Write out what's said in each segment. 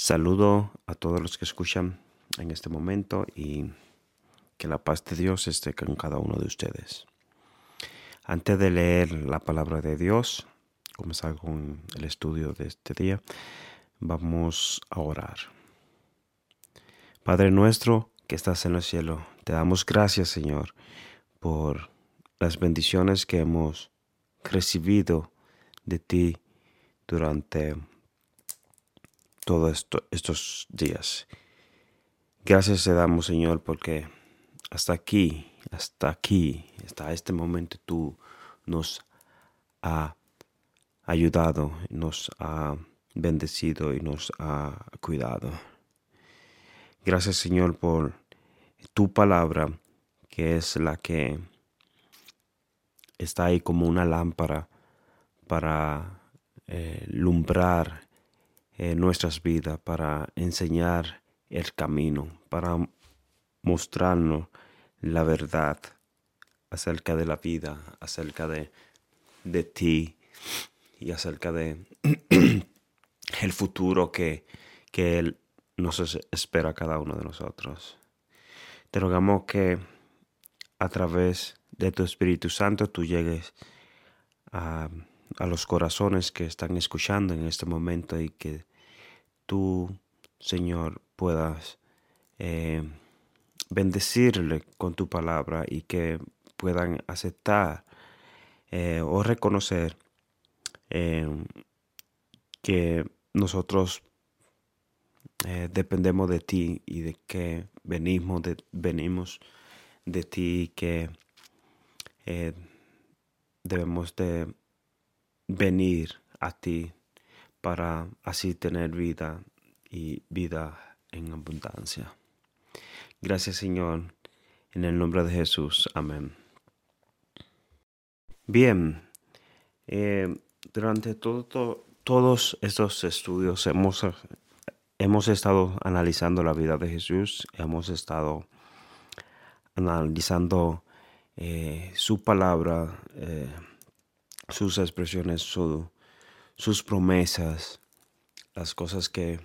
Saludo a todos los que escuchan en este momento y que la paz de Dios esté con cada uno de ustedes. Antes de leer la palabra de Dios, comenzar con el estudio de este día, vamos a orar. Padre nuestro que estás en el cielo, te damos gracias Señor por las bendiciones que hemos recibido de ti durante todos estos días. Gracias te damos, Señor, porque hasta aquí, hasta aquí, hasta este momento tú nos ha ayudado, nos ha bendecido y nos ha cuidado. Gracias, Señor, por tu palabra, que es la que está ahí como una lámpara para eh, lumbrar nuestras vidas, para enseñar el camino, para mostrarnos la verdad acerca de la vida, acerca de, de ti y acerca de el futuro que, que Él nos espera a cada uno de nosotros. Te rogamos que a través de tu Espíritu Santo tú llegues a a los corazones que están escuchando en este momento y que tú, Señor, puedas eh, bendecirle con tu palabra y que puedan aceptar eh, o reconocer eh, que nosotros dependemos de ti y de que venimos de, venimos de ti y que debemos de venir a ti para así tener vida y vida en abundancia. Gracias Señor, en el nombre de Jesús. Amén. Bien, eh, durante todo, todos estos estudios hemos, hemos estado analizando la vida de Jesús, hemos estado analizando eh, su palabra. Eh, sus expresiones, sus promesas, las cosas que,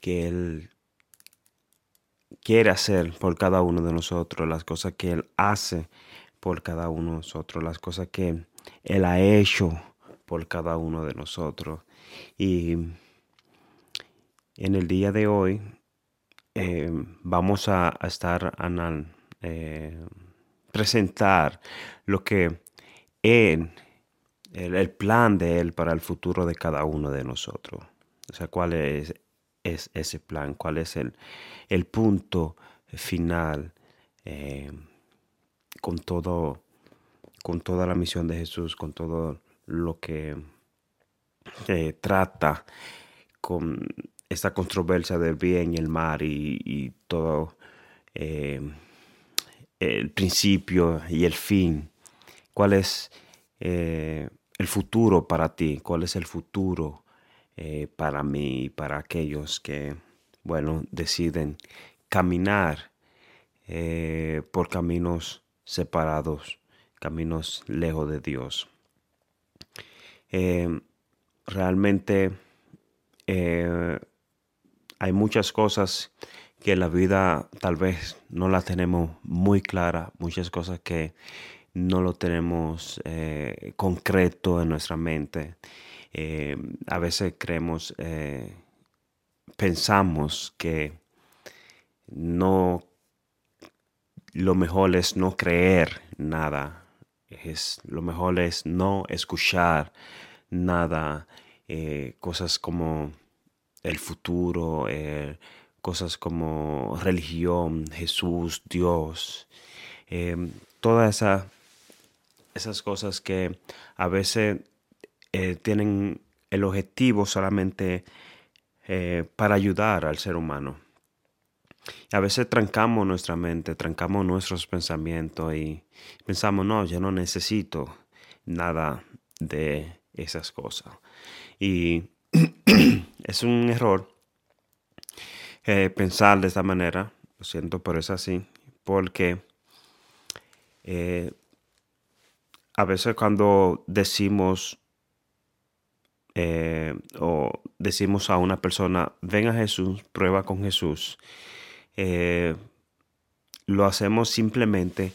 que Él quiere hacer por cada uno de nosotros, las cosas que Él hace por cada uno de nosotros, las cosas que Él ha hecho por cada uno de nosotros. Y en el día de hoy eh, vamos a, estar a eh, presentar lo que en el, plan de Él para el futuro de cada uno de nosotros. O sea, cuál es, es ese plan, cuál es el, el punto final eh, con todo con toda la misión de Jesús, con todo lo que eh, trata con esta controversia del bien y el mal y, todo eh, el principio y el fin cuál es eh, el futuro para ti, cuál es el futuro eh, para mí y para aquellos que, bueno, deciden caminar eh, por caminos separados, caminos lejos de Dios. realmente hay muchas cosas que en la vida tal vez no las tenemos muy clara, muchas cosas que no lo tenemos eh, concreto en nuestra mente. Eh, a veces creemos, eh, pensamos que no, lo mejor es no creer nada, es, lo mejor es no escuchar nada, cosas como el futuro, cosas como religión, Jesús, Dios, toda esa esas cosas que a veces eh, tienen el objetivo solamente eh, para ayudar al ser humano. A veces trancamos nuestra mente, trancamos nuestros pensamientos y pensamos, no, yo no necesito nada de esas cosas. Y es un error eh, pensar de esta manera, lo siento, pero es así, porque a veces cuando decimos eh, o decimos a una persona, ven a Jesús, prueba con Jesús, eh, lo hacemos simplemente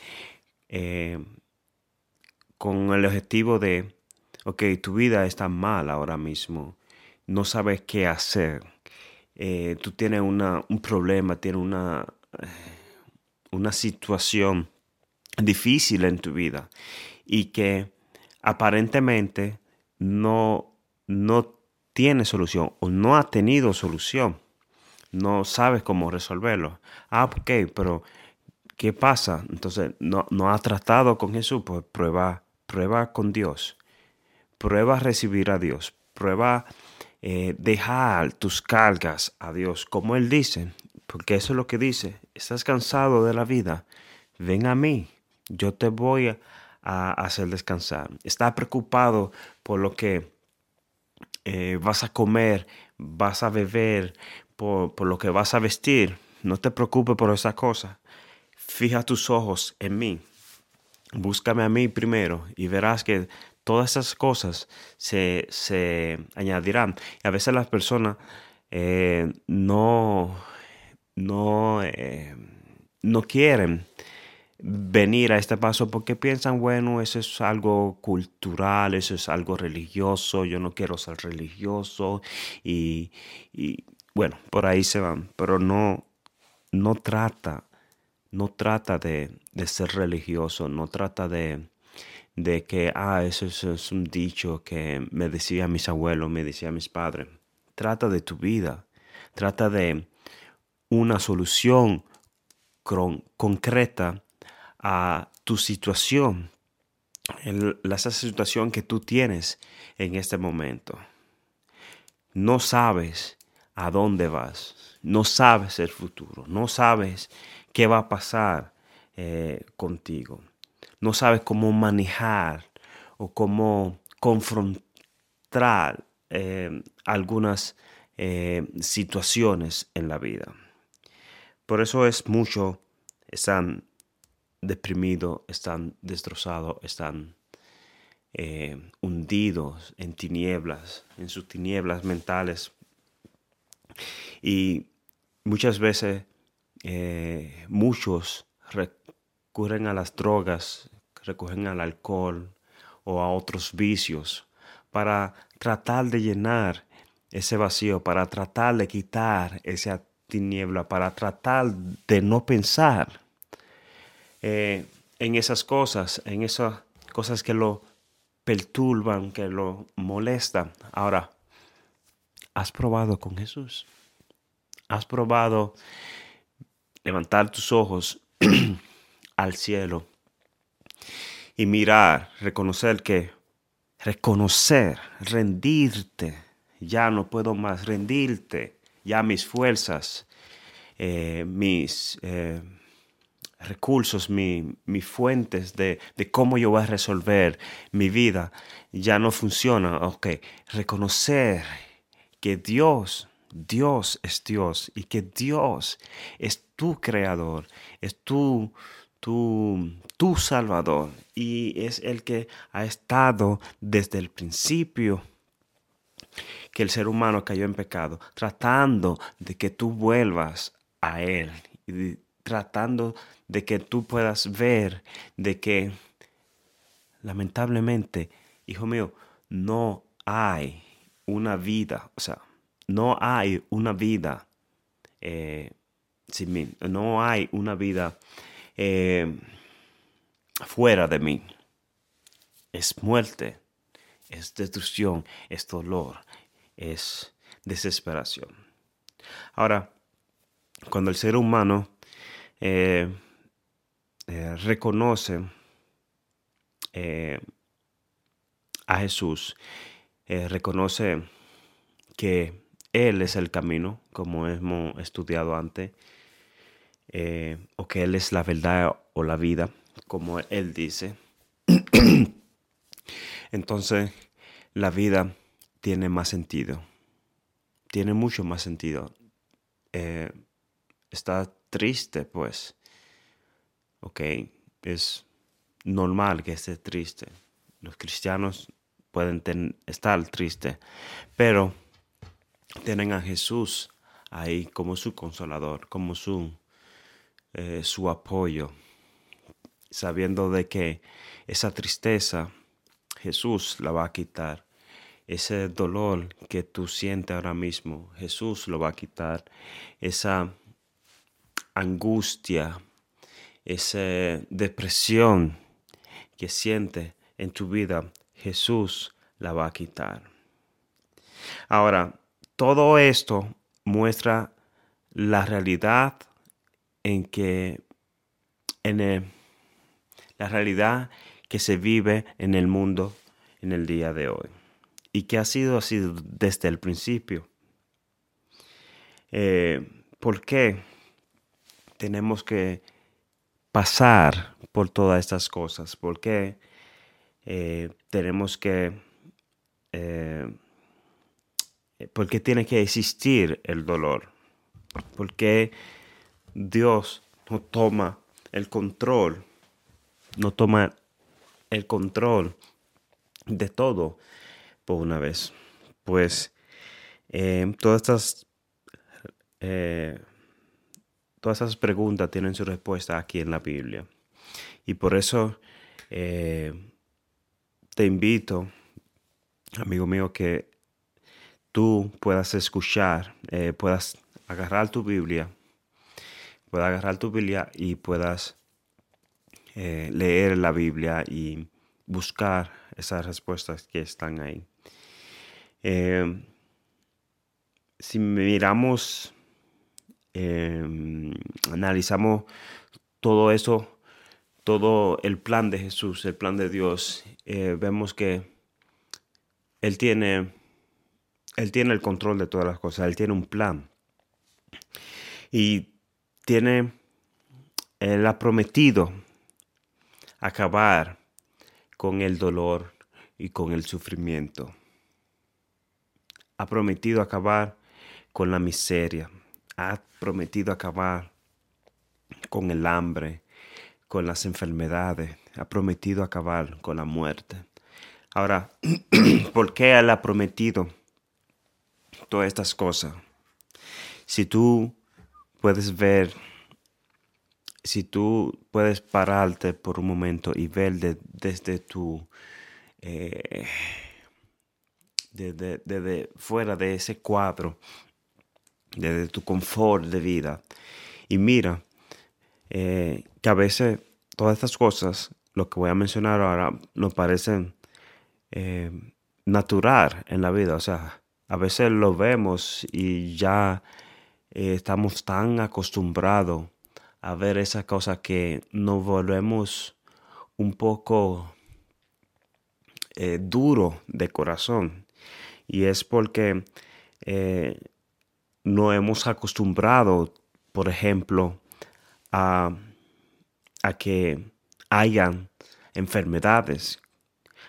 eh, con el objetivo de, ok, tu vida está mal ahora mismo, no sabes qué hacer, tú tienes una, un problema, tienes una, una situación difícil en tu vida y que aparentemente no, no tiene solución o no ha tenido solución. No sabes cómo resolverlo. Ah, ok, pero ¿qué pasa? Entonces, no, no ha tratado con Jesús, pues prueba, prueba con Dios. Prueba recibir a Dios. Prueba eh, dejar tus cargas a Dios, como Él dice, porque eso es lo que dice. Estás cansado de la vida. Ven a mí. Yo te voy a, a hacer descansar. Estás preocupado por lo que eh, vas a comer, vas a beber, por, lo que vas a vestir. No te preocupes por esas cosas. Fija tus ojos en mí. Búscame a mí primero y verás que todas esas cosas se, añadirán. Y a veces las personas eh, no, no, eh, no quieren venir a este paso porque piensan, bueno, eso es algo cultural, eso es algo religioso, yo no quiero ser religioso y, bueno, por ahí se van, pero no, no trata, no trata de, ser religioso, no trata de, de que, ah, eso es, un dicho que me decía mis abuelos, me decía mis padres. Trata de tu vida, trata de una solución concreta a tu situación, esa situación que tú tienes en este momento. No sabes a dónde vas, no sabes el futuro, no sabes qué va a pasar eh, contigo, no sabes cómo manejar o cómo confrontar eh, algunas eh, situaciones en la vida. Por eso es mucho, están deprimidos, están destrozados, están eh, hundidos en tinieblas, en sus tinieblas mentales. Y muchas veces eh, muchos recurren a las drogas, recurren al alcohol o a otros vicios para tratar de llenar ese vacío, para tratar de quitar esa tiniebla, para tratar de no pensar eh, en esas cosas, en esas cosas que lo perturban, que lo molestan. Ahora, ¿has probado con Jesús? ¿Has probado levantar tus ojos al cielo y mirar, reconocer que, reconocer, rendirte, ya no puedo más rendirte, ya mis fuerzas, eh, mis... Eh, recursos, mis mi fuentes de, de, cómo yo voy a resolver mi vida ya no funcionan. Ok, reconocer que Dios, Dios es Dios y que Dios es tu creador, es tu, tu, tu salvador y es el que ha estado desde el principio que el ser humano cayó en pecado, tratando de que tú vuelvas a Él y tratando de que tú puedas ver de que lamentablemente, hijo mío, no hay una vida, o sea, no hay una vida eh, sin mí, no hay una vida eh, fuera de mí. Es muerte, es destrucción, es dolor, es desesperación. Ahora, cuando el ser humano eh, eh, reconoce eh, a Jesús, reconoce que Él es el camino, como hemos estudiado antes, o que Él es la verdad o la vida, como Él dice. Entonces, la vida tiene más sentido, tiene mucho más sentido. está triste, pues, ok, es normal que esté triste. Los cristianos pueden estar tristes, pero tienen a Jesús ahí como su consolador, como su, eh, su apoyo, sabiendo de que esa tristeza Jesús la va a quitar. Ese dolor que tú sientes ahora mismo, Jesús lo va a quitar. Esa angustia, esa depresión que sientes en tu vida, Jesús la va a quitar. Ahora, todo esto muestra la realidad en que en la realidad que se vive en el mundo en el día de hoy y que ha sido así desde el principio. Eh, ¿Por qué tenemos que pasar por todas estas cosas? ¿Por qué eh, tenemos que... Eh, ¿Por qué tiene que existir el dolor? ¿Por qué Dios no toma el control? No toma el control de todo por una vez. Pues eh, todas estas eh, todas esas preguntas tienen su respuesta aquí en la Biblia. Y por eso eh, te invito, amigo mío, que tú puedas escuchar, puedas agarrar tu Biblia, puedas agarrar tu Biblia y puedas leer la Biblia y buscar esas respuestas que están ahí. Si miramos, em, analizamos todo eso, todo el plan de Jesús, el plan de Dios, eh, vemos que Él tiene, Él tiene el control de todas las cosas, Él tiene un plan. Y tiene, Él ha prometido acabar con el dolor y con el sufrimiento. Ha prometido acabar con la miseria. Ha prometido acabar con el hambre, con las enfermedades. Ha prometido acabar con la muerte. Ahora, ¿por qué Él ha prometido todas estas cosas? Si tú puedes ver si tú puedes pararte por un momento y ver desde tu... Eh, desde, fuera de ese cuadro, desde tu confort de vida. Y mira, eh, que a veces todas estas cosas, lo que voy a mencionar ahora, nos parecen eh, natural en la vida. O sea, a veces lo vemos y ya estamos tan acostumbrados a ver esa cosa que nos volvemos un poco eh, duro de corazón. Y es porque eh, no hemos acostumbrado, por ejemplo, a, que hayan enfermedades,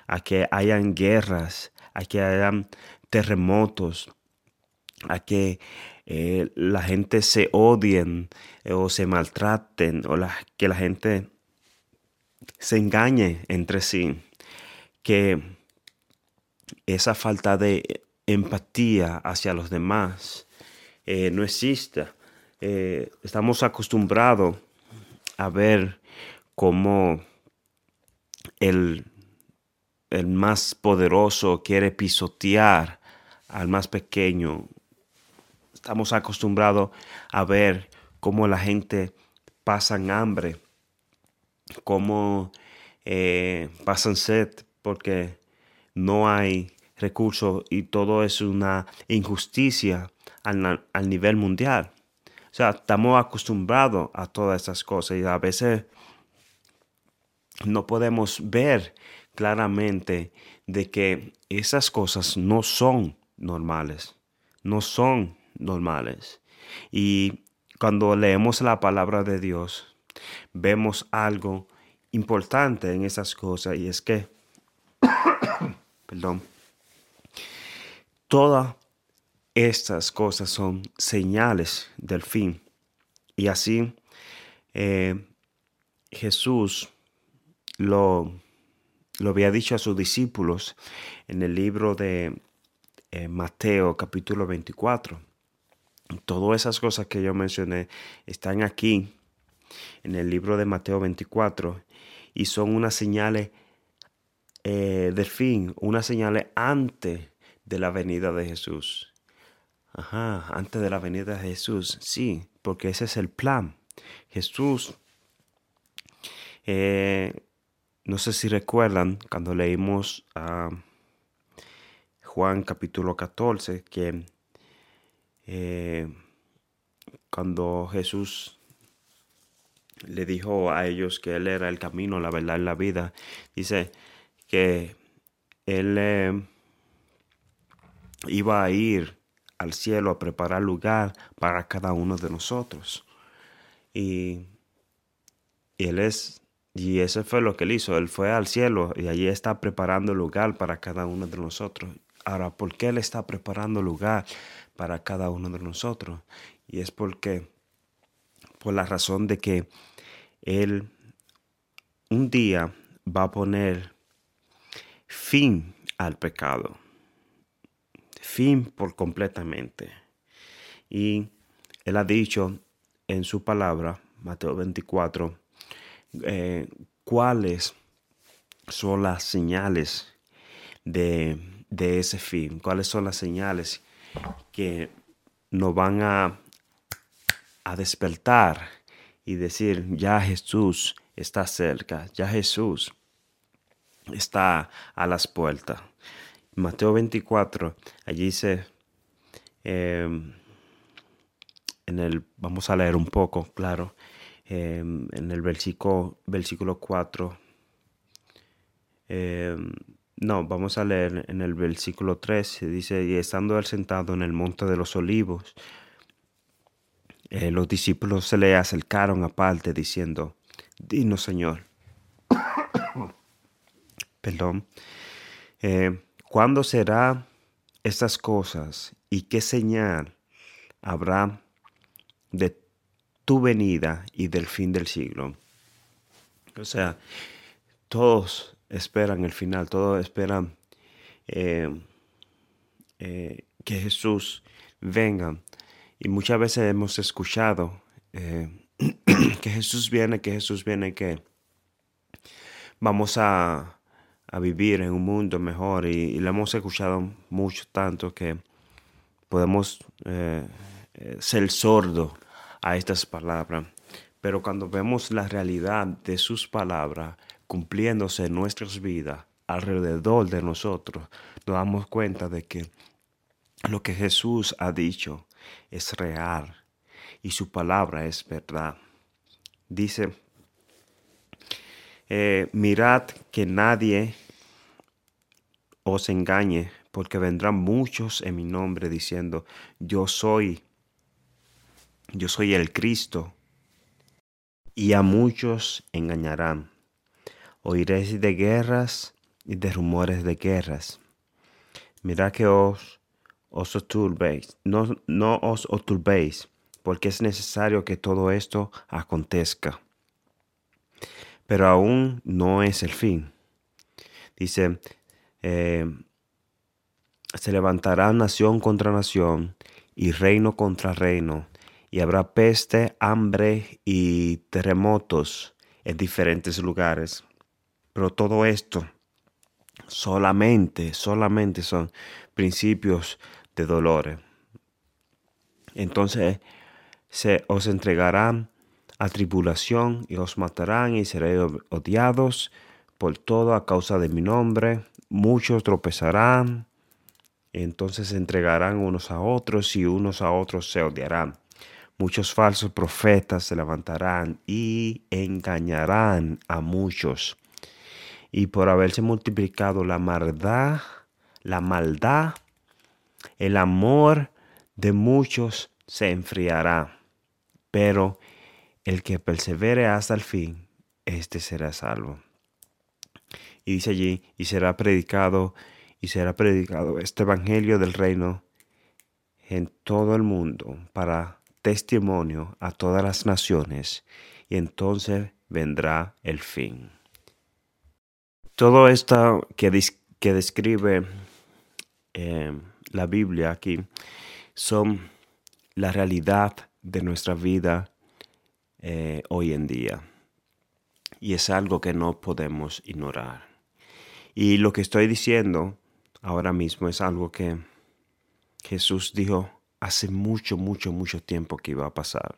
a que hayan guerras, a que hayan terremotos, a que eh, la gente se odien eh, o se maltraten o que la gente se engañe entre sí, que esa falta de empatía hacia los demás eh, no exista. estamos acostumbrados a ver cómo el, el más poderoso quiere pisotear al más pequeño estamos acostumbrados a ver cómo la gente pasa hambre, cómo eh, pasan sed porque no hay recursos y todo es una injusticia al, al nivel mundial. O sea, estamos acostumbrados a todas estas cosas y a veces no podemos ver claramente de que esas cosas no son normales, no son normales. Y cuando leemos la palabra de Dios, vemos algo importante en esas cosas y es que, perdón, todas estas cosas son señales del fin. Y así eh, Jesús lo, lo había dicho a sus discípulos en el libro de eh, Mateo capítulo 24. Todas esas cosas que yo mencioné están aquí en el libro de Mateo 24 y son unas señales eh, del fin, unas señales antes de la venida de Jesús. Ajá, antes de la venida de Jesús, sí, porque ese es el plan. Jesús, eh, no sé si recuerdan cuando leímos a Juan capítulo 14, que eh, cuando Jesús le dijo a ellos que Él era el camino, la verdad y la vida, dice que Él eh, iba a ir al cielo a preparar lugar para cada uno de nosotros. Y, Él es, y eso fue lo que Él hizo, Él fue al cielo y allí está preparando lugar para cada uno de nosotros. Ahora, ¿por qué Él está preparando lugar para cada uno de nosotros? Y es porque, por la razón de que Él un día va a poner fin al pecado. Fin por completamente. Y Él ha dicho en su palabra, Mateo 24, eh, cuáles son las señales de, de ese fin, cuáles son las señales que nos van a, a despertar y decir, ya Jesús está cerca, ya Jesús está a las puertas. Mateo 24, allí dice, em, en el, vamos a leer un poco, claro, em, en el versículo, versículo 4, em, no, vamos a leer en el versículo 3, dice, y estando él sentado en el monte de los olivos, eh, los discípulos se le acercaron aparte diciendo, Dinos Señor, perdón, eh, ¿cuándo será estas cosas y qué señal habrá de tu venida y del fin del siglo? O sea, todos esperan el final, todos esperan eh, que Jesús venga y muchas veces hemos escuchado eh, que Jesús viene, que Jesús viene, que vamos a, vivir en un mundo mejor y, lo hemos escuchado mucho tanto que podemos eh, eh, ser sordos a estas palabras. Pero cuando vemos la realidad de sus palabras cumpliéndose en nuestras vidas alrededor de nosotros, nos damos cuenta de que lo que Jesús ha dicho es real y su palabra es verdad. Dice, eh, mirad que nadie os engañe, porque vendrán muchos en mi nombre diciendo, yo soy, yo soy el Cristo, y a muchos engañarán. Oiréis de guerras y de rumores de guerras. Mirad que os os no, no os turbéis, porque es necesario que todo esto acontezca. Pero aún no es el fin. Dice, eh, se levantará nación contra nación y reino contra reino, y habrá peste, hambre y terremotos en diferentes lugares. Pero todo esto solamente, solamente son principios de dolores. Entonces se os entregarán a tribulación y os matarán y seréis odiados por todo a causa de mi nombre. Muchos tropezarán, entonces se entregarán unos a otros y unos a otros se odiarán. Muchos falsos profetas se levantarán y engañarán a muchos. Y por haberse multiplicado la maldad, la maldad el amor de muchos se enfriará, pero el que persevere hasta el fin, éste será salvo. Y dice allí, y será predicado, y será predicado este evangelio del reino en todo el mundo para testimonio a todas las naciones, y entonces vendrá el fin. Todo esto que, que describe eh, la Biblia aquí son la realidad de nuestra vida eh, hoy en día. Y es algo que no podemos ignorar. Y lo que estoy diciendo ahora mismo es algo que Jesús dijo hace mucho, mucho, mucho tiempo que iba a pasar.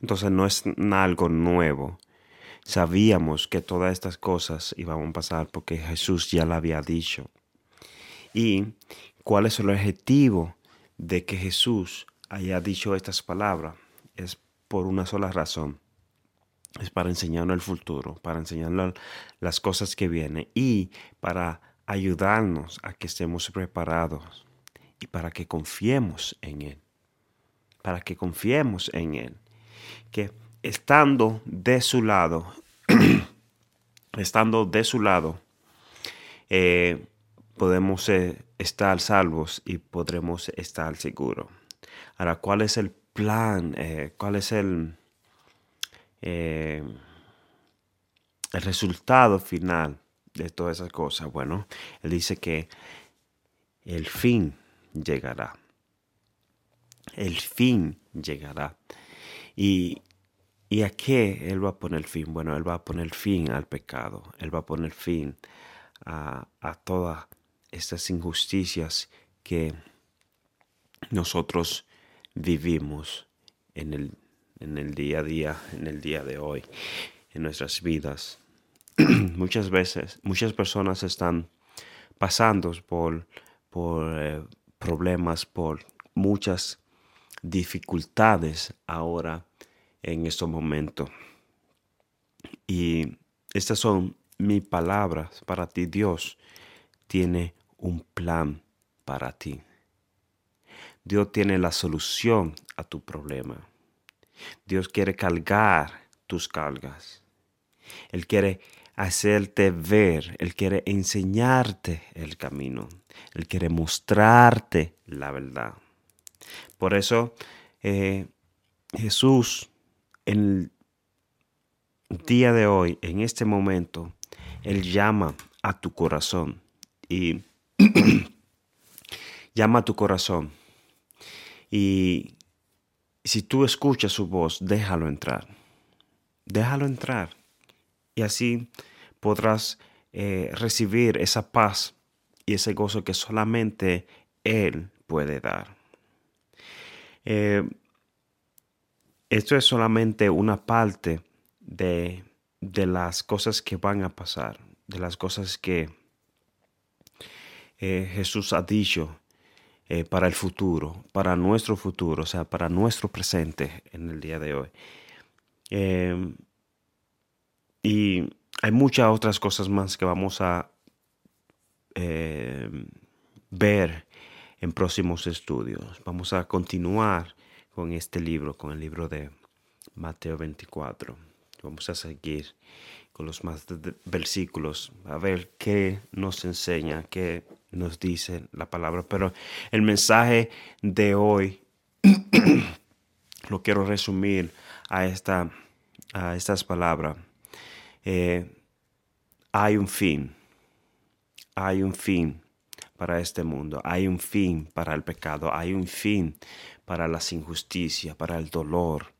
Entonces no es algo nuevo. Sabíamos que todas estas cosas iban a pasar porque Jesús ya lo había dicho. ¿Y cuál es el objetivo de que Jesús haya dicho estas palabras? Es por una sola razón. Es para enseñarnos el futuro, para enseñarnos las cosas que vienen y para ayudarnos a que estemos preparados y para que confiemos en Él. Para que confiemos en Él. Que estando de su lado, estando de su lado, eh, podemos eh, estar salvos y podremos estar seguros. Ahora, ¿cuál es el plan? Eh, ¿Cuál es el, el resultado final de todas esas cosas? Bueno, él dice que el fin llegará. El fin llegará. Y ¿Y a qué Él va a poner fin? Bueno, Él va a poner fin al pecado, Él va a poner fin a, todas estas injusticias que nosotros vivimos en el, en el día a día, en el día de hoy, en nuestras vidas. muchas veces, muchas personas están pasando por, por eh, problemas, por muchas dificultades ahora en estos momentos. Y estas son mis palabras para ti. Dios tiene un plan para ti. Dios tiene la solución a tu problema. Dios quiere cargar tus cargas. Él quiere hacerte ver, Él quiere enseñarte el camino, Él quiere mostrarte la verdad. Por eso eh, Jesús en el día de hoy, en este momento, Él llama a tu corazón y llama a tu corazón. Y si tú escuchas su voz, déjalo entrar. Déjalo entrar. Y así podrás eh, recibir esa paz y ese gozo que solamente Él puede dar. Eh, esto es solamente una parte de, las cosas que van a pasar, de las cosas que eh, Jesús ha dicho eh, para el futuro, para nuestro futuro, o sea, para nuestro presente en el día de hoy. Em, y hay muchas otras cosas más que vamos a em, ver en próximos estudios. Vamos a continuar con este libro, con el libro de Mateo 24. Vamos a seguir con los más versículos, a ver qué nos enseña, qué nos dice la palabra. Pero el mensaje de hoy lo quiero resumir a, esta, a estas palabras. Eh, hay un fin, hay un fin para este mundo, hay un fin para el pecado, hay un fin para las injusticias, para el dolor,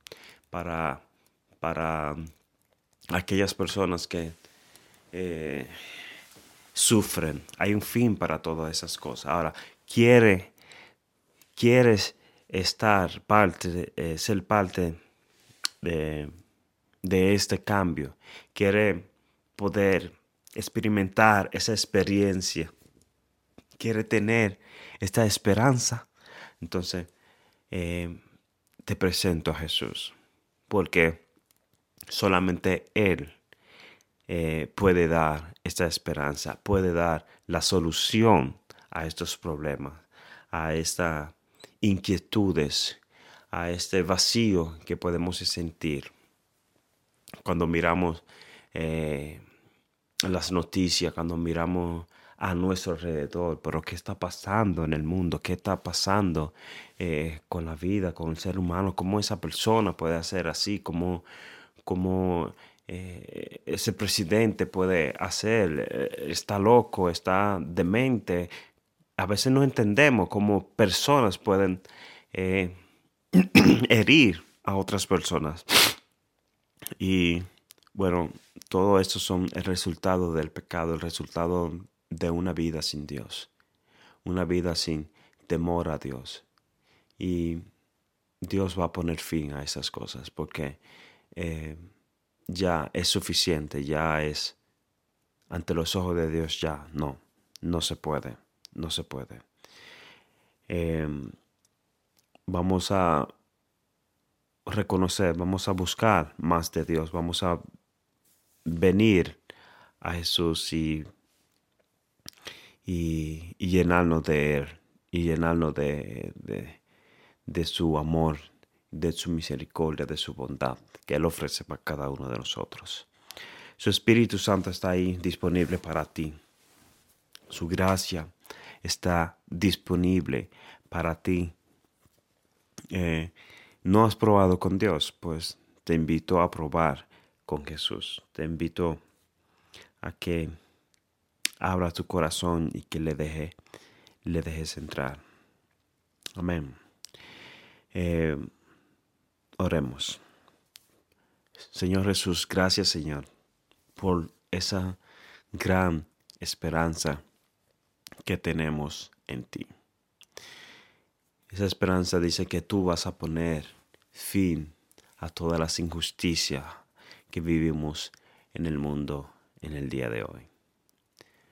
para, para aquellas personas que eh, sufren. Hay un fin para todas esas cosas. Ahora, quiere, quieres estar parte, eh, ser parte de, de este cambio. Quiere poder experimentar esa experiencia. Quiere tener esta esperanza. Entonces, eh, te presento a Jesús, porque solamente Él eh, puede dar esta esperanza, puede dar la solución a estos problemas, a estas inquietudes, a este vacío que podemos sentir. Cuando miramos eh, las noticias, cuando miramos a nuestro alrededor, pero qué está pasando en el mundo, qué está pasando eh, con la vida, con el ser humano, cómo esa persona puede hacer así, cómo, cómo eh, ese presidente puede hacer, eh, está loco, está demente, a veces no entendemos cómo personas pueden eh, herir a otras personas. Y bueno, todo esto son el resultado del pecado, el resultado de una vida sin Dios, una vida sin temor a Dios. Y Dios va a poner fin a esas cosas porque ya es suficiente, ya es ante los ojos de Dios, ya no, no se puede, no se puede. Em, vamos a reconocer, vamos a buscar más de Dios, vamos a venir a Jesús y, y, llenarnos de Él, y llenarnos de, de, su amor, de su misericordia, de su bondad que Él ofrece para cada uno de nosotros. Su Espíritu Santo está ahí disponible para ti. Su gracia está disponible para ti. Eh, no has probado con Dios, pues te invito a probar con Jesús. Te invito a que abra tu corazón y que le deje, le dejes entrar. Amén. Eh, oremos. Señor Jesús, gracias Señor por esa gran esperanza que tenemos en ti. Esa esperanza dice que tú vas a poner fin a todas las injusticias que vivimos en el mundo en el día de hoy.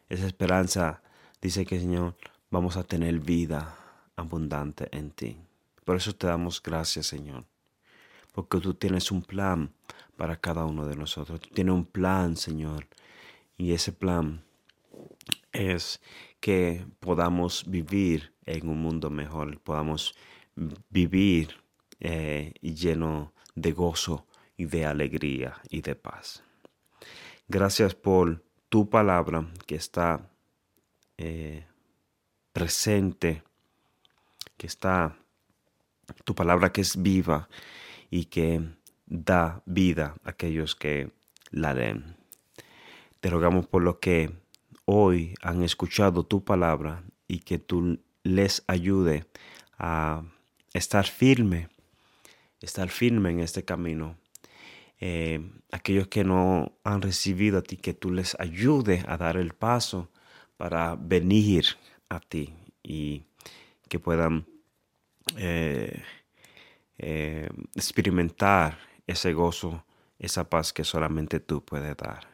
Esa esperanza dice que, Señor, vamos a tener vida abundante en ti. Por eso te damos gracias, Señor, porque tú tienes un plan para cada uno de nosotros. Tú tienes un plan, Señor, y ese plan es que podamos vivir en un mundo mejor, podamos vivir eh, lleno de gozo y de alegría y de paz. Gracias por tu palabra que está eh, presente, que está, tu palabra que es viva y que da vida a aquellos que la leen. Te rogamos por lo que hoy han escuchado tu palabra y que tú les ayude a estar firme, estar firme en este camino. Eh, aquellos que no han recibido a ti, que tú les ayude a dar el paso para venir a ti y que puedan eh, eh, experimentar ese gozo, esa paz que solamente tú puedes dar.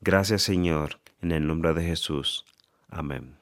Gracias Señor, en el nombre de Jesús. Amén.